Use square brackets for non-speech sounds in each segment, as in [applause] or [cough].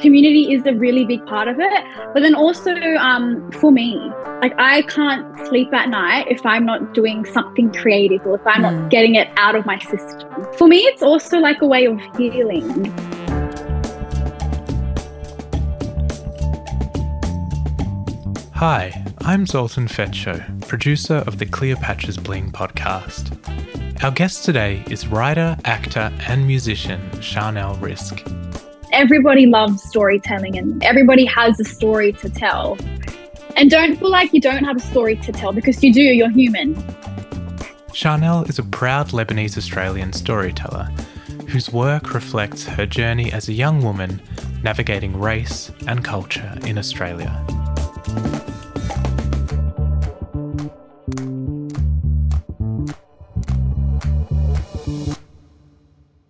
community is a really big part of it. But then also um, for me, like I can't sleep at night if I'm not doing something creative or if I'm mm. not getting it out of my system. For me, it's also like a way of healing. Hi, I'm Zoltan Fecso, producer of the Cleopatra's Bling podcast. Our guest today is writer, actor, and musician Charnel Rizk everybody loves storytelling and everybody has a story to tell. And don't feel like you don't have a story to tell because you do, you're human. Charnel is a proud Lebanese Australian storyteller whose work reflects her journey as a young woman navigating race and culture in Australia.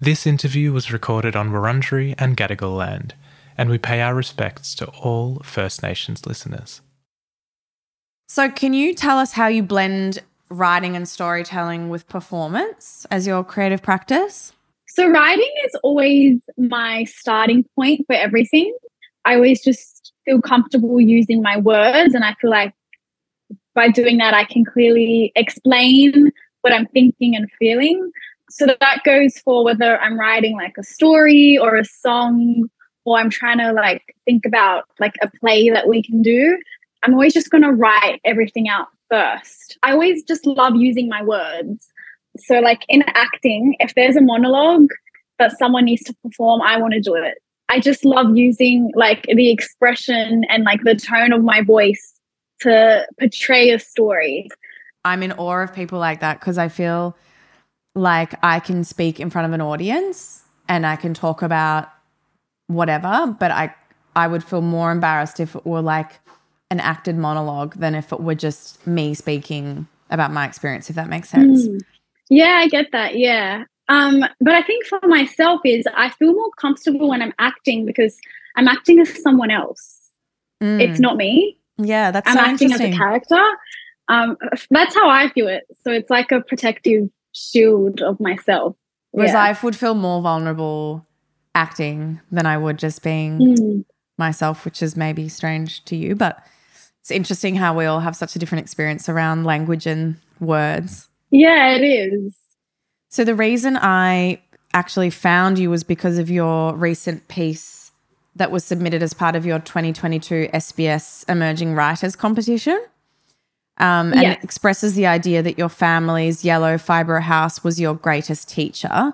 This interview was recorded on Wurundjeri and Gadigal land, and we pay our respects to all First Nations listeners. So, can you tell us how you blend writing and storytelling with performance as your creative practice? So, writing is always my starting point for everything. I always just feel comfortable using my words, and I feel like by doing that, I can clearly explain what I'm thinking and feeling so that goes for whether I'm writing like a story or a song or I'm trying to like think about like a play that we can do. I'm always just going to write everything out first. I always just love using my words. So like in acting, if there's a monologue that someone needs to perform, I want to do it. I just love using like the expression and like the tone of my voice to portray a story. I'm in awe of people like that because I feel like I can speak in front of an audience and I can talk about whatever, but I I would feel more embarrassed if it were like an acted monologue than if it were just me speaking about my experience, if that makes sense. Mm. Yeah, I get that. Yeah. Um, but I think for myself is I feel more comfortable when I'm acting because I'm acting as someone else. Mm. It's not me. Yeah, that's I'm so acting as a character. Um, that's how I feel it. So it's like a protective shield of myself. Whereas yeah. I would feel more vulnerable acting than I would just being mm. myself, which is maybe strange to you, but it's interesting how we all have such a different experience around language and words. Yeah, it is. So the reason I actually found you was because of your recent piece that was submitted as part of your 2022 SBS Emerging Writers competition um, and yes. expresses the idea that your family's yellow fibro house was your greatest teacher.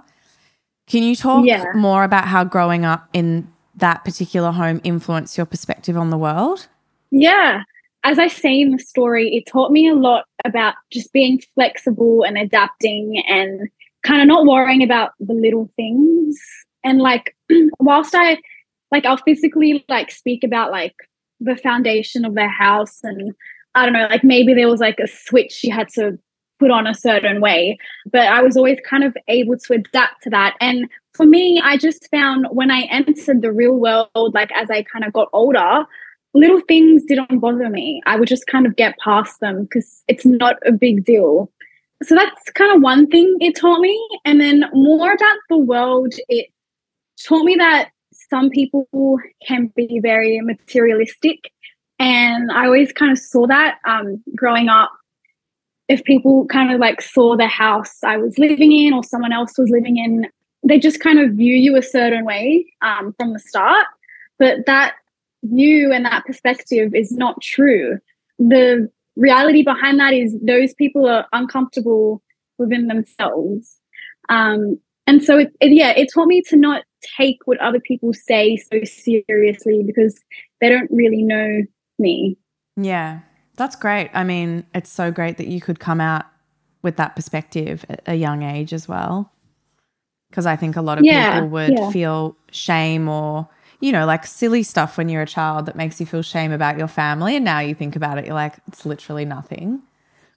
Can you talk yeah. more about how growing up in that particular home influenced your perspective on the world? Yeah. As I say in the story, it taught me a lot about just being flexible and adapting and kind of not worrying about the little things. And like, [clears throat] whilst I, like, I'll physically like speak about like the foundation of their house and I don't know, like maybe there was like a switch you had to put on a certain way. But I was always kind of able to adapt to that. And for me, I just found when I entered the real world, like as I kind of got older, little things didn't bother me. I would just kind of get past them because it's not a big deal. So that's kind of one thing it taught me. And then more about the world, it taught me that some people can be very materialistic and I always kind of saw that um, growing up. If people kind of like saw the house I was living in or someone else was living in, they just kind of view you a certain way um, from the start. But that view and that perspective is not true. The reality behind that is those people are uncomfortable within themselves. Um, and so, it, it, yeah, it taught me to not take what other people say so seriously because they don't really know me. Yeah, that's great. I mean, it's so great that you could come out with that perspective at a young age as well. Because I think a lot of yeah, people would yeah. feel shame or, you know, like silly stuff when you're a child that makes you feel shame about your family. And now you think about it, you're like, it's literally nothing.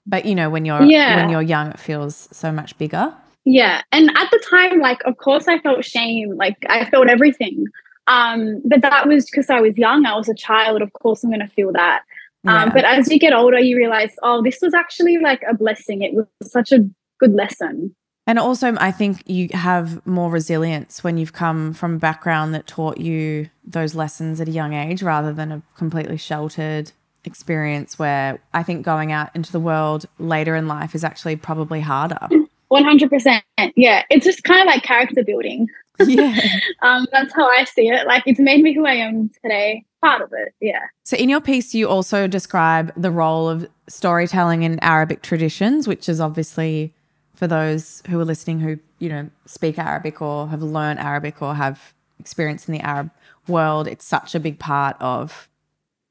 But you know, when you're yeah. when you're young, it feels so much bigger. Yeah. And at the time, like, of course I felt shame. Like I felt everything. Um, but that was because I was young. I was a child. Of course, I'm going to feel that. Um, yeah. Um, but as you get older, you realize, oh, this was actually like a blessing. It was such a good lesson. And also, I think you have more resilience when you've come from a background that taught you those lessons at a young age rather than a completely sheltered experience where I think going out into the world later in life is actually probably harder. 100%. Yeah. It's just kind of like character building. Yeah. [laughs] um, that's how I see it. Like it's made me who I am today. Part of it. Yeah. So in your piece, you also describe the role of storytelling in Arabic traditions, which is obviously for those who are listening who, you know, speak Arabic or have learned Arabic or have experience in the Arab world, it's such a big part of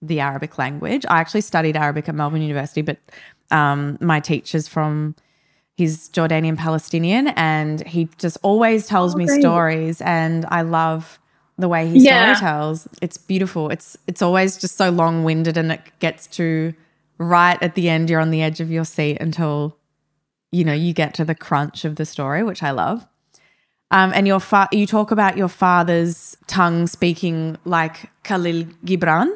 the Arabic language. I actually studied Arabic at Melbourne University, but um, my teacher's from he's Jordanian Palestinian and he just always tells Oh, me great. stories and I love the way he Yeah. storytells. It's beautiful. It's it's always just so long-winded and it gets to right at the end you're on the edge of your seat until you know you get to the crunch of the story, which I love. Um, and your fa- you talk about your father's tongue speaking like Khalil Gibran.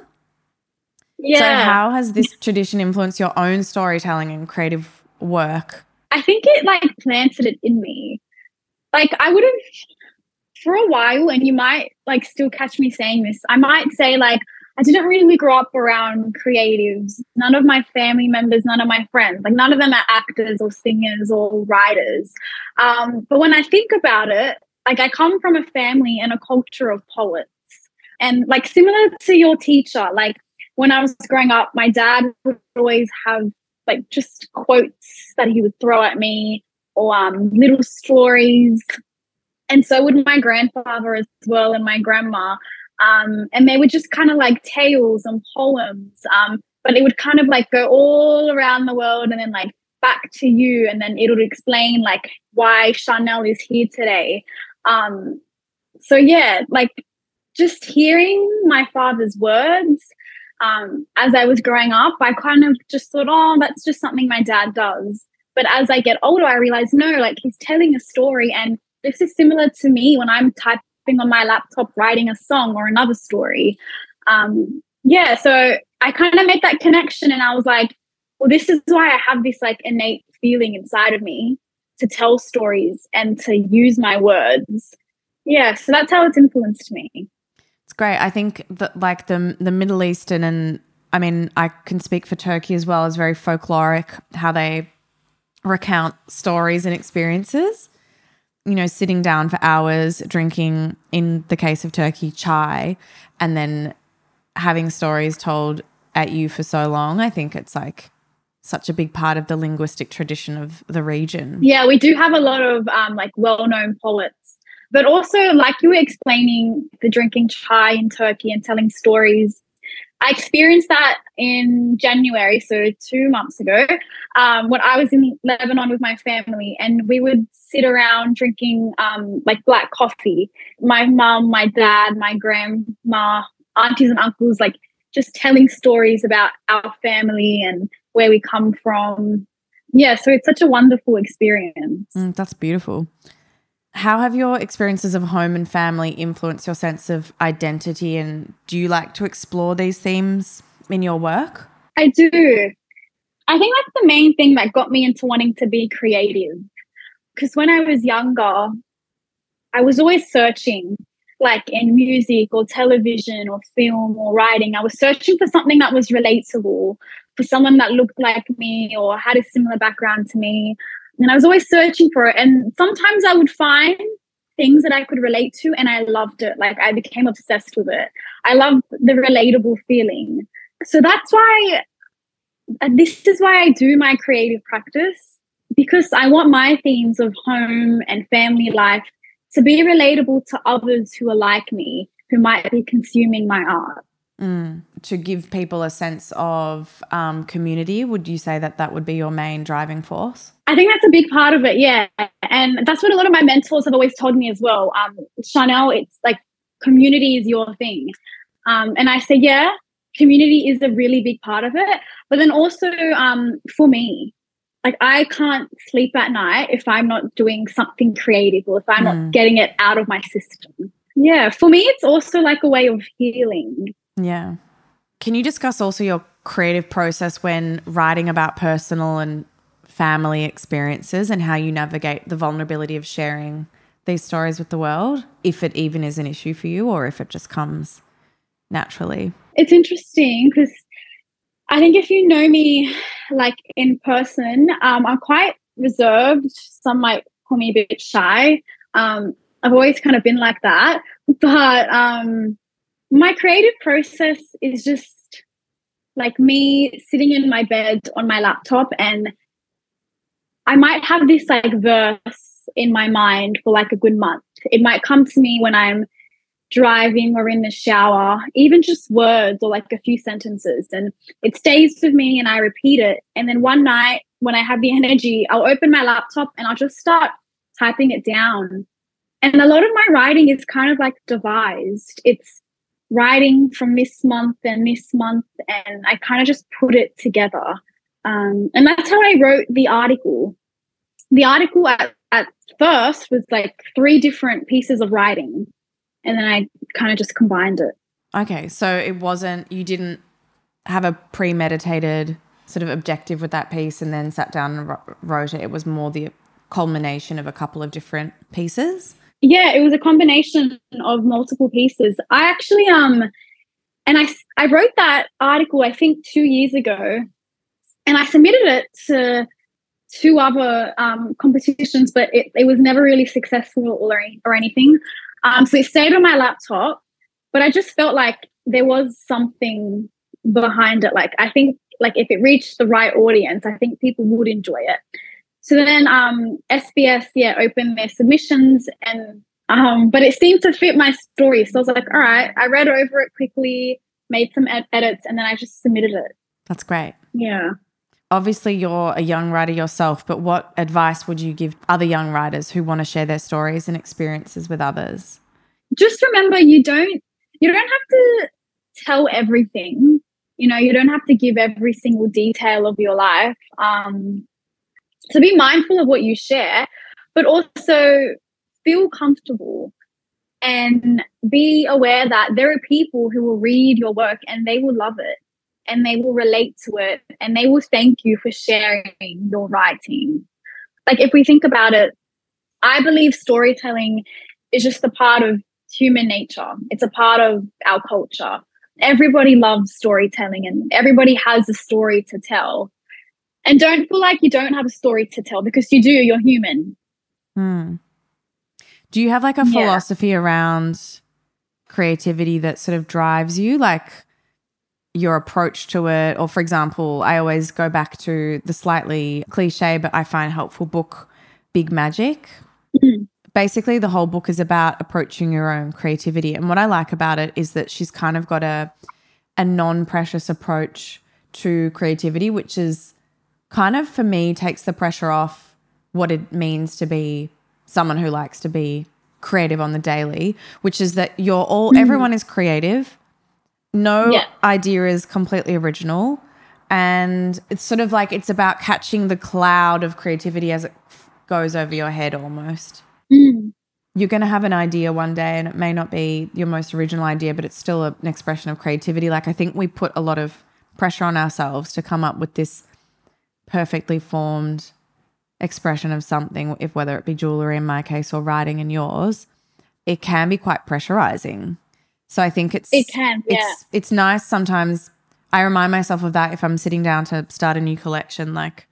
Yeah. So how has this [laughs] tradition influenced your own storytelling and creative work? I think it like planted it in me. Like I would have for a while, and you might like still catch me saying this. I might say like I didn't really grow up around creatives. None of my family members, none of my friends, like none of them are actors or singers or writers. Um, but when I think about it, like I come from a family and a culture of poets, and like similar to your teacher, like when I was growing up, my dad would always have like just quotes that he would throw at me or um, little stories. And so would my grandfather as well and my grandma. Um, and they were just kind of like tales and poems. Um, but it would kind of like go all around the world and then like back to you. And then it would explain like why Charnel is here today. Um, so yeah, like just hearing my father's words um, as I was growing up, I kind of just thought, oh, that's just something my dad does. But as I get older, I realize no, like he's telling a story. And this is similar to me when I'm typing on my laptop, writing a song or another story. Um, yeah, so I kind of made that connection and I was like, well, this is why I have this like innate feeling inside of me to tell stories and to use my words. Yeah, so that's how it's influenced me. It's great. I think that like the the Middle Eastern and I mean I can speak for Turkey as well is very folkloric how they recount stories and experiences. You know, sitting down for hours, drinking in the case of Turkey chai, and then having stories told at you for so long. I think it's like such a big part of the linguistic tradition of the region. Yeah, we do have a lot of um, like well-known poets, but also like you were explaining the drinking chai in Turkey and telling stories. I experienced that in January, so two months ago, um, when I was in Lebanon with my family, and we would sit around drinking um, like black coffee. My mom, my dad, my grandma, aunties and uncles, like just telling stories about our family and where we come from. Yeah, so it's such a wonderful experience. Mm, that's beautiful. How have your experiences of home and family influenced your sense of identity? And do you like to explore these themes in your work? I do. I think that's the main thing that got me into wanting to be creative. Because when I was younger, I was always searching, like in music or television or film or writing. I was searching for something that was relatable, for someone that looked like me or had a similar background to me. And I was always searching for it. And sometimes I would find things that I could relate to, and I loved it. Like I became obsessed with it. I love the relatable feeling. So that's why and this is why I do my creative practice because I want my themes of home and family life to be relatable to others who are like me, who might be consuming my art. Mm. To give people a sense of um, community, would you say that that would be your main driving force? I think that's a big part of it, yeah. And that's what a lot of my mentors have always told me as well. Um, Charnel, it's like community is your thing. Um, and I say, yeah, community is a really big part of it. But then also um, for me, like I can't sleep at night if I'm not doing something creative or if I'm Mm. not getting it out of my system. Yeah, for me, it's also like a way of healing. Yeah. Can you discuss also your creative process when writing about personal and family experiences and how you navigate the vulnerability of sharing these stories with the world, if it even is an issue for you or if it just comes naturally? It's interesting because I think if you know me like in person, um, I'm quite reserved. Some might call me a bit shy. Um, I've always kind of been like that. But um, my creative process is just like me sitting in my bed on my laptop and I might have this like verse in my mind for like a good month. It might come to me when I'm driving or in the shower, even just words or like a few sentences. And it stays with me and I repeat it. And then one night when I have the [laughs] energy, I'll open my laptop and I'll just start typing it down. And a lot of my writing is kind of like devised. It's writing from this month and this month, and I kind of just put it together. Um, and that's how I wrote the article. The article at, at first was like three different pieces of writing and then I kind of just combined it. Okay, so it wasn't you didn't have a premeditated sort of objective with that piece and then sat down and wrote it. It was more the culmination of a couple of different pieces. Yeah, it was a combination of multiple pieces. I actually um and I I wrote that article I think 2 years ago and I submitted it to two other um, competitions, but it, it was never really successful or, or anything. Um, so it stayed on my laptop, but I just felt like there was something behind it. Like I think like if it reached the right audience, I think people would enjoy it. So then um, SBS, yeah, opened their submissions and um, but it seemed to fit my story. So I was like, all right, I read over it quickly, made some ed- edits, and then I just submitted it. That's great. Yeah. Obviously, you're a young writer yourself, but what advice would you give other young writers who want to share their stories and experiences with others? Just remember, you don't you don't have to tell everything. You know, you don't have to give every single detail of your life. Um, so be mindful of what you share, but also feel comfortable and be aware that there are people who will read your work and they will love it and they will relate to it and they will thank you for sharing your writing. Like, if we think about it, I believe storytelling is just a part of human nature, it's a part of our culture. Everybody loves storytelling and everybody has a story to tell. And don't feel like you don't have a story to tell because you do, you're human. Hmm. Do you have like a philosophy yeah. around creativity that sort of drives you? Like, your approach to it. Or, for example, I always go back to the slightly cliche, but I find helpful book, Big Magic. Mm-hmm. Basically, the whole book is about approaching your own creativity. And what I like about it is that she's kind of got a, a non precious approach to creativity, which is kind of, for me, takes the pressure off what it means to be someone who likes to be creative on the daily, which is that you're all, mm-hmm. everyone is creative no yeah. idea is completely original. And it's sort of like it's about catching the cloud of creativity as it goes over your head almost. Mm. You're going to have an idea one day, and it may not be your most original idea, but it's still an expression of creativity. Like, I think we put a lot of pressure on ourselves to come up with this perfectly formed expression of something, if whether it be jewelry in my case or writing in yours, it can be quite pressurizing. So I think it's it can yeah. it's it's nice sometimes. I remind myself of that if I'm sitting down to start a new collection. Like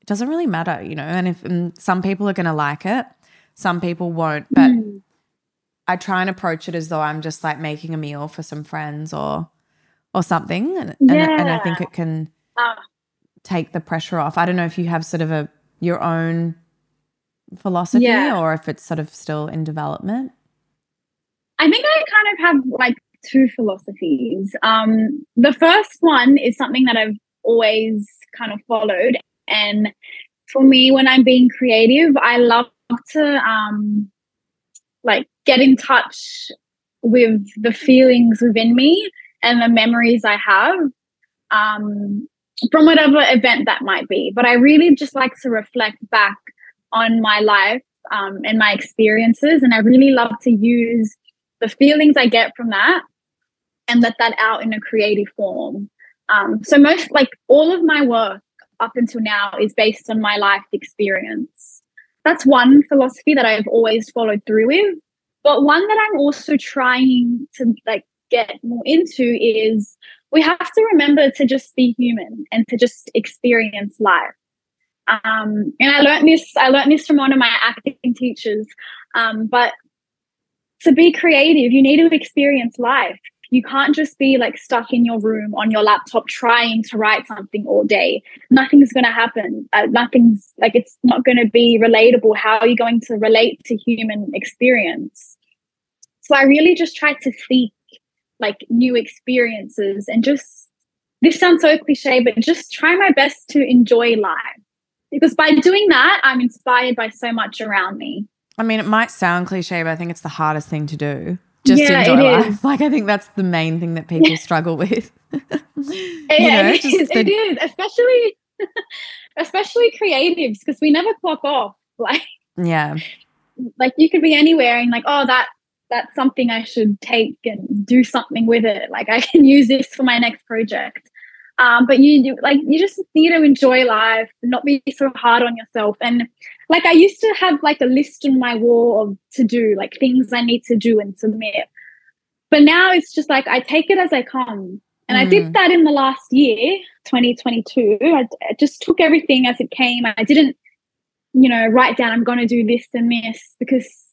it doesn't really matter, you know. And if and some people are going to like it, some people won't. But mm. I try and approach it as though I'm just like making a meal for some friends or or something, and yeah. and, and, I think it can uh. Take the pressure off. I don't know if you have sort of a your own philosophy yeah. or if it's sort of still in development. I think I kind of have like two philosophies. Um, the first one is something that I've always kind of followed. And for me, when I'm being creative, I love to um, like get in touch with the feelings within me and the memories I have um, from whatever event that might be. But I really just like to reflect back on my life um, and my experiences. And I really love to use the feelings I get from that and let that out in a creative form. Um, so most like all of my work up until now is based on my life experience. That's one philosophy that I've always followed through with. But one that I'm also trying to like get more into is we have to remember to just be human and to just experience life. Um, and I learned this. I learned this from one of my acting teachers. Um, but to be creative, you need to experience life. You can't just be like stuck in your room on your laptop trying to write something all day. Nothing's going to happen. Uh, nothing's like it's not going to be relatable. How are you going to relate to human experience? So I really just tried to seek like new experiences and just this sounds so cliche, but just try my best to enjoy life. Because by doing that, I'm inspired by so much around me. I mean, it might sound cliche, but I think it's the hardest thing to do. Just yeah, enjoy life. Is. [laughs] Like I think that's the main thing that people struggle with. [laughs] you know, it, is, the- it is, especially [laughs] especially creatives, because we never clock off. Like yeah. Like you could be anywhere and like, oh, that that's something I should take and do something with it. Like I can [laughs] use this for my next project. Um, but you do like you just need to enjoy life, not be so hard on yourself. And like I used to have like a list on my wall of to do, like things I need to do and submit. But now it's just like I take it as I come. And mm. I did mm. that in the last year, 2022. I, I just took everything as it came. I didn't, you know, write down I'm going to do this and this because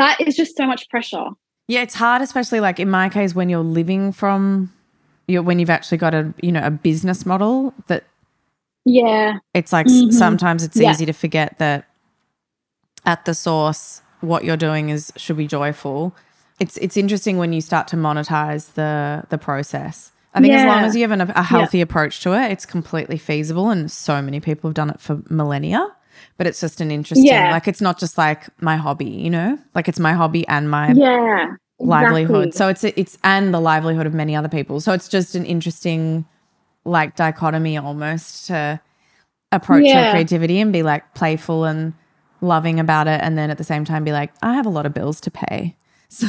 that is just so much pressure. Yeah, it's hard, especially like in my case when you're living from you when you've actually got a you know a business model that yeah it's like mm-hmm. sometimes it's yeah. easy to forget that at the source what you're doing is should be joyful it's it's interesting when you start to monetize the the process i think yeah. as long as you have an, a healthy yeah. approach to it it's completely feasible and so many people have done it for millennia but it's just an interesting yeah. like it's not just like my hobby you know like it's my hobby and my yeah livelihood exactly. so it's it's and the livelihood of many other people so it's just an interesting like dichotomy almost to approach yeah. your creativity and be like playful and loving about it and then at the same time be like i have a lot of bills to pay [laughs] so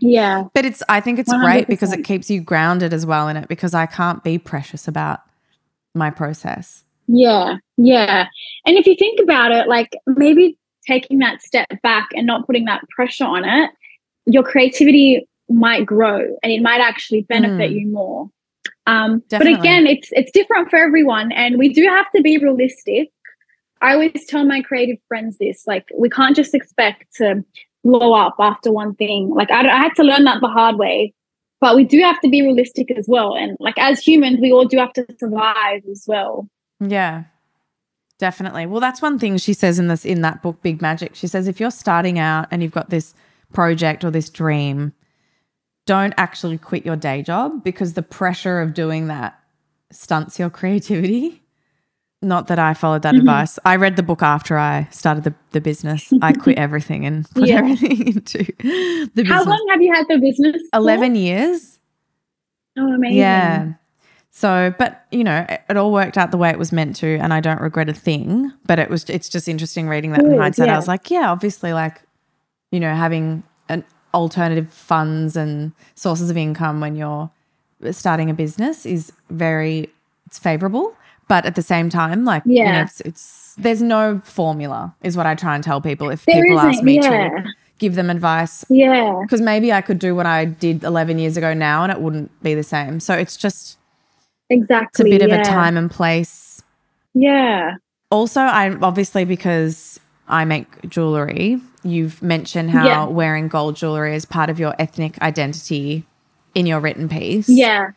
yeah but it's i think it's 100%. great because it keeps you grounded as well in it because i can't be precious about my process yeah, yeah. And if you think about it, like maybe taking that step back and not putting that pressure on it, your creativity might grow and it might actually benefit mm. you more. Um, but again, it's it's different for everyone, and we do have to be realistic. I always tell my creative friends this: like, we can't just expect to blow up after one thing. Like, I, I had to learn that the hard way. But we do have to be realistic as well, and like as humans, we all do have to survive as well. Yeah. Definitely. Well, that's one thing she says in this in that book Big Magic. She says if you're starting out and you've got this project or this dream, don't actually quit your day job because the pressure of doing that stunts your [laughs] creativity. Not that I followed that mm-hmm. advice. I read the book after I started the, the business. I [laughs] quit everything and put yeah. everything [laughs] into the business. How long have you had the business? For? 11 years. Oh, amazing. Yeah. So, but you know, it, it, all worked out the way it was meant to, and I don't regret a thing. But it was, it's just interesting reading that Good, in hindsight. Yeah. I was like, yeah, obviously, like, you know, having an alternative funds and sources of income when you're starting a business is very, it's favorable. But at the same time, like, yeah. you know, it's, it's there's no formula, is what I try and tell people. If there people ask me yeah. to give them advice, yeah, because maybe I could do what I did 11 years ago now, and it wouldn't be the same. So it's just Exactly. It's a bit yeah. of a time and place. Yeah. Also, I obviously because I make jewelry, you've mentioned how yeah. wearing gold jewelry is part of your ethnic identity in your written piece. Yeah.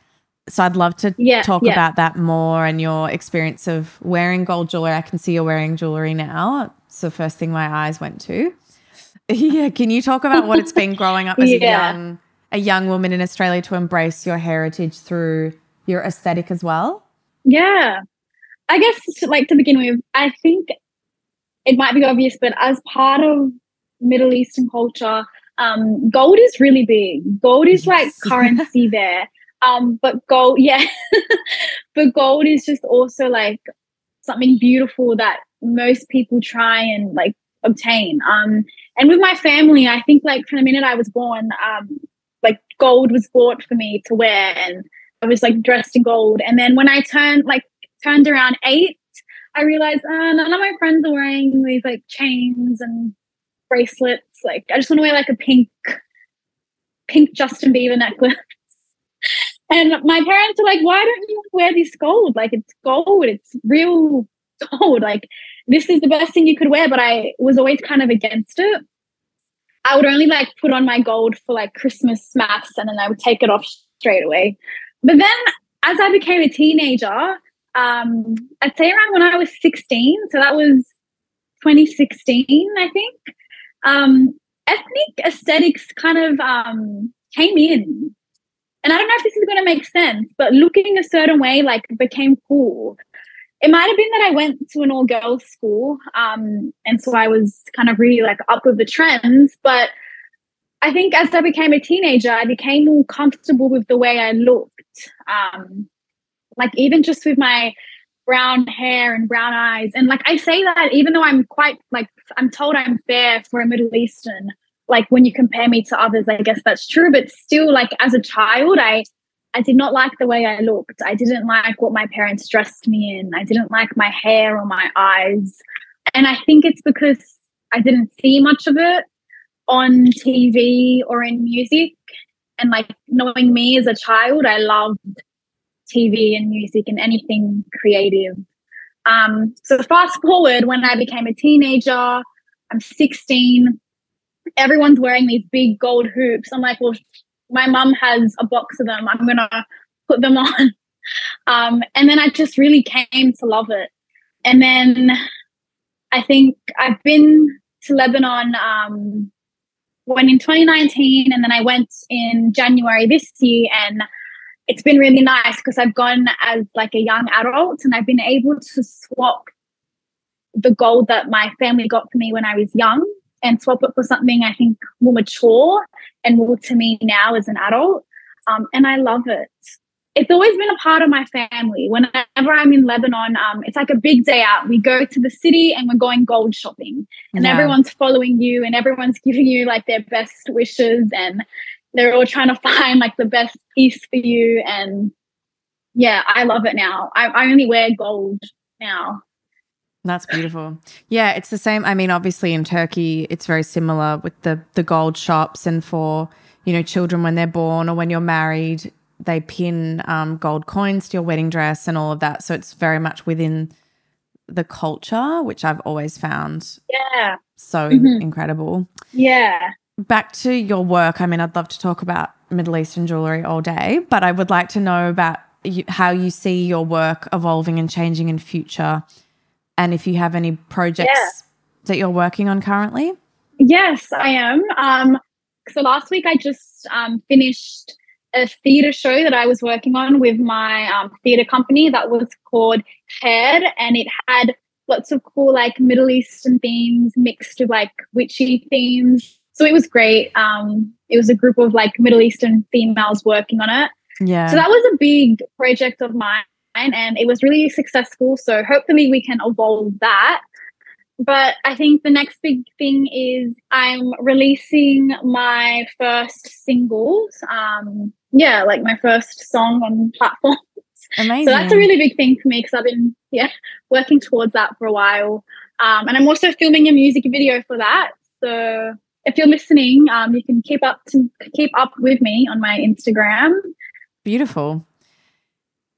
So I'd love to yeah, talk about that more and your experience of wearing gold jewelry. I can see you're wearing jewelry now. It's the first thing my eyes went to. [laughs] yeah, can you talk about what it's been growing up as a [laughs] young a young woman in Australia to embrace your heritage through your aesthetic as well? Yeah. I guess, like to begin with, I think it might be obvious, but as part of Middle Eastern culture, um, gold is really big. Gold is like [laughs] currency there. Um, but gold, yeah, [laughs] but gold is just also like something beautiful that most people try and like obtain. Um, and with my family, I think like from the minute I was born, um, like gold was bought for me to wear, and I was like dressed in gold. And then when I turned like turned around eight, I realized uh, none of my friends are wearing these like chains and bracelets. Like I just want to wear like a pink, pink Justin Bieber necklace. [laughs] and my parents are like, why don't you wear this gold? Like it's gold, it's real gold. Like this is the best thing you could wear. But I was always kind of against it. I would only like put on my gold for like Christmas mass and then I would take it off straight away. But then as I became a teenager, um, I'd say around when I was 16, so that was 2016, I think, um, ethnic aesthetics kind of um, came in. And I don't know if this is going to make sense, but looking a certain way like became cool. It might have been that I went to an all girls school. Um, and so I was kind of really like up with the trends. But I think as I became a teenager, I became more comfortable with the way I looked. Um, like even just with my brown hair and brown eyes. And like I say that even though I'm quite like I'm told I'm fair for a Middle Eastern, like when you compare me to others, I guess that's true. But still, like as a child, I I did not like the way I looked. I didn't like what my parents dressed me in. I didn't like my hair or my eyes. And I think it's because I didn't see much of it on TV or in music. And like knowing me as a child, I loved TV and music and anything creative. Um, so fast forward when I became a teenager, I'm 16. Everyone's wearing these big gold hoops. I'm like, well, my mum has a box of them. I'm gonna put them [laughs] on. Um, and then I just really came to love it. And then I think I've been to Lebanon um, when in 2019, and then I went in January this year, and it's been really nice because I've gone as like a young adult and I've been able to swap the gold that my family got for me when I was young and swap it for something I think more mature and more to me now as an adult. Um, and I love it. It's always been a part of my family. Whenever I'm in Lebanon, um, it's like a big day out. We go to the city and we're going gold shopping, and yeah. everyone's following you, and everyone's [laughs] giving you like their best wishes. And they're all trying to [laughs] find like the best piece for you. And yeah, I love it now. I, I only wear gold now. That's beautiful. Yeah, it's the same. I mean, obviously in Turkey, it's very similar with the the gold shops, and for you know children when they're born or when you're married, they pin um, gold coins to your wedding dress and all of that. So it's very much within the culture, which I've always found yeah so mm-hmm. incredible. Yeah back to your work, I mean, I'd love to talk about Middle Eastern jewelry all day, but I would like to know about you, how you see your work evolving and changing in future, and if you have any projects yeah. that you're working on currently. Yes, I am. Um, so last week I just um, finished a theatre show that I was working on with my um, theatre company that was called Head, and it had lots of cool like Middle Eastern themes mixed with like witchy themes so it was great. Um, it was a group of like Middle Eastern females working on it. Yeah. So that was a big project of mine and it was really successful. So hopefully we can evolve that. But I think the next big thing is I'm releasing my first singles. Um, yeah, like my first song on platforms. [laughs] Amazing. So that's a really big thing for me because I've been yeah [laughs] working towards that for a while. Um, and I'm also filming a music video for that. So if you're listening, um, you can keep up to keep up with me on my Instagram. Beautiful.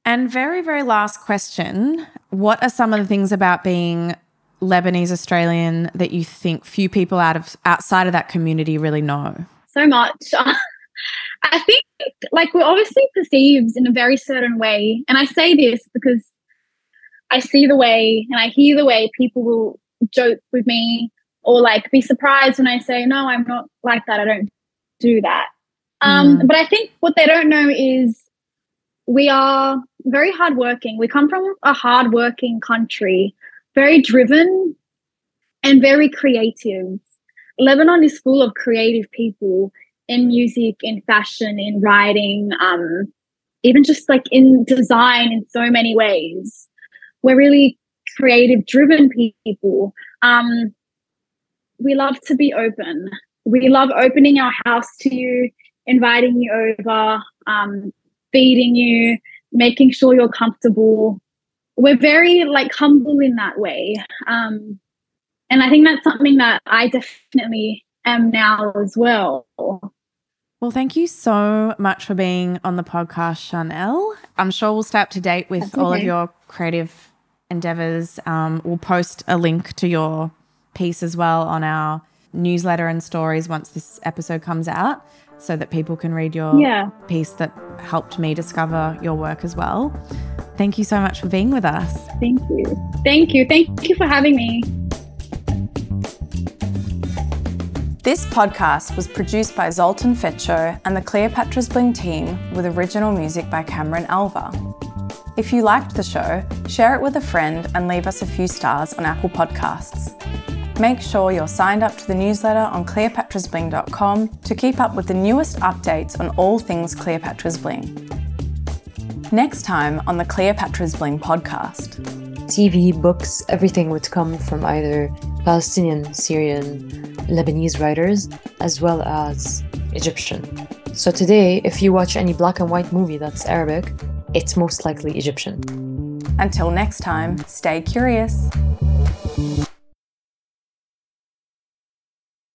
And very, very last question. What are some of the things about being Lebanese Australian that you think few people out of outside of that community really know? So much. [laughs] I think like we're obviously perceived in a very certain way. And I say this because I see the way and I hear the way people will joke with me or like be surprised when I say, no, I'm not like that. I don't do that. Um, mm. But I think what they don't know is we are very hardworking. We come from a hardworking country, very driven and very creative. Lebanon is full of creative people in music, in fashion, in writing, um, even just like in design in so many ways. We're really creative, driven people. Um, we love to be open. We love opening our house to you, inviting you over, um, feeding you, making sure you're comfortable. we're very like humble in that way. Um, and I think that's something that I definitely am now as well. Well, thank you so much for being on the podcast, Charnel. I'm sure we'll stay up to date with all of your creative endeavors. Um, we'll post a link to your piece as well on our newsletter and stories once this episode comes out so that people can read your yeah. piece that helped me discover your work as well. Thank you so much for being with us. Thank you. Thank you. Thank you for having me. This podcast was produced by Zoltan Fecso and the Cleopatra's Bling team with original music by Cameron Alva. If you liked the show, share it with a friend and leave us a few stars on Apple Podcasts. Make sure you're signed up to the newsletter on cleopatrasbling.com to keep up with the newest updates on all things Cleopatra's Bling. Next time on the Cleopatra's Bling podcast. TV, books, everything would come from either Palestinian, Syrian, Lebanese writers as well as Egyptian. So today, if you watch any black and white movie that's Arabic, it's most likely Egyptian. Until next time, stay curious.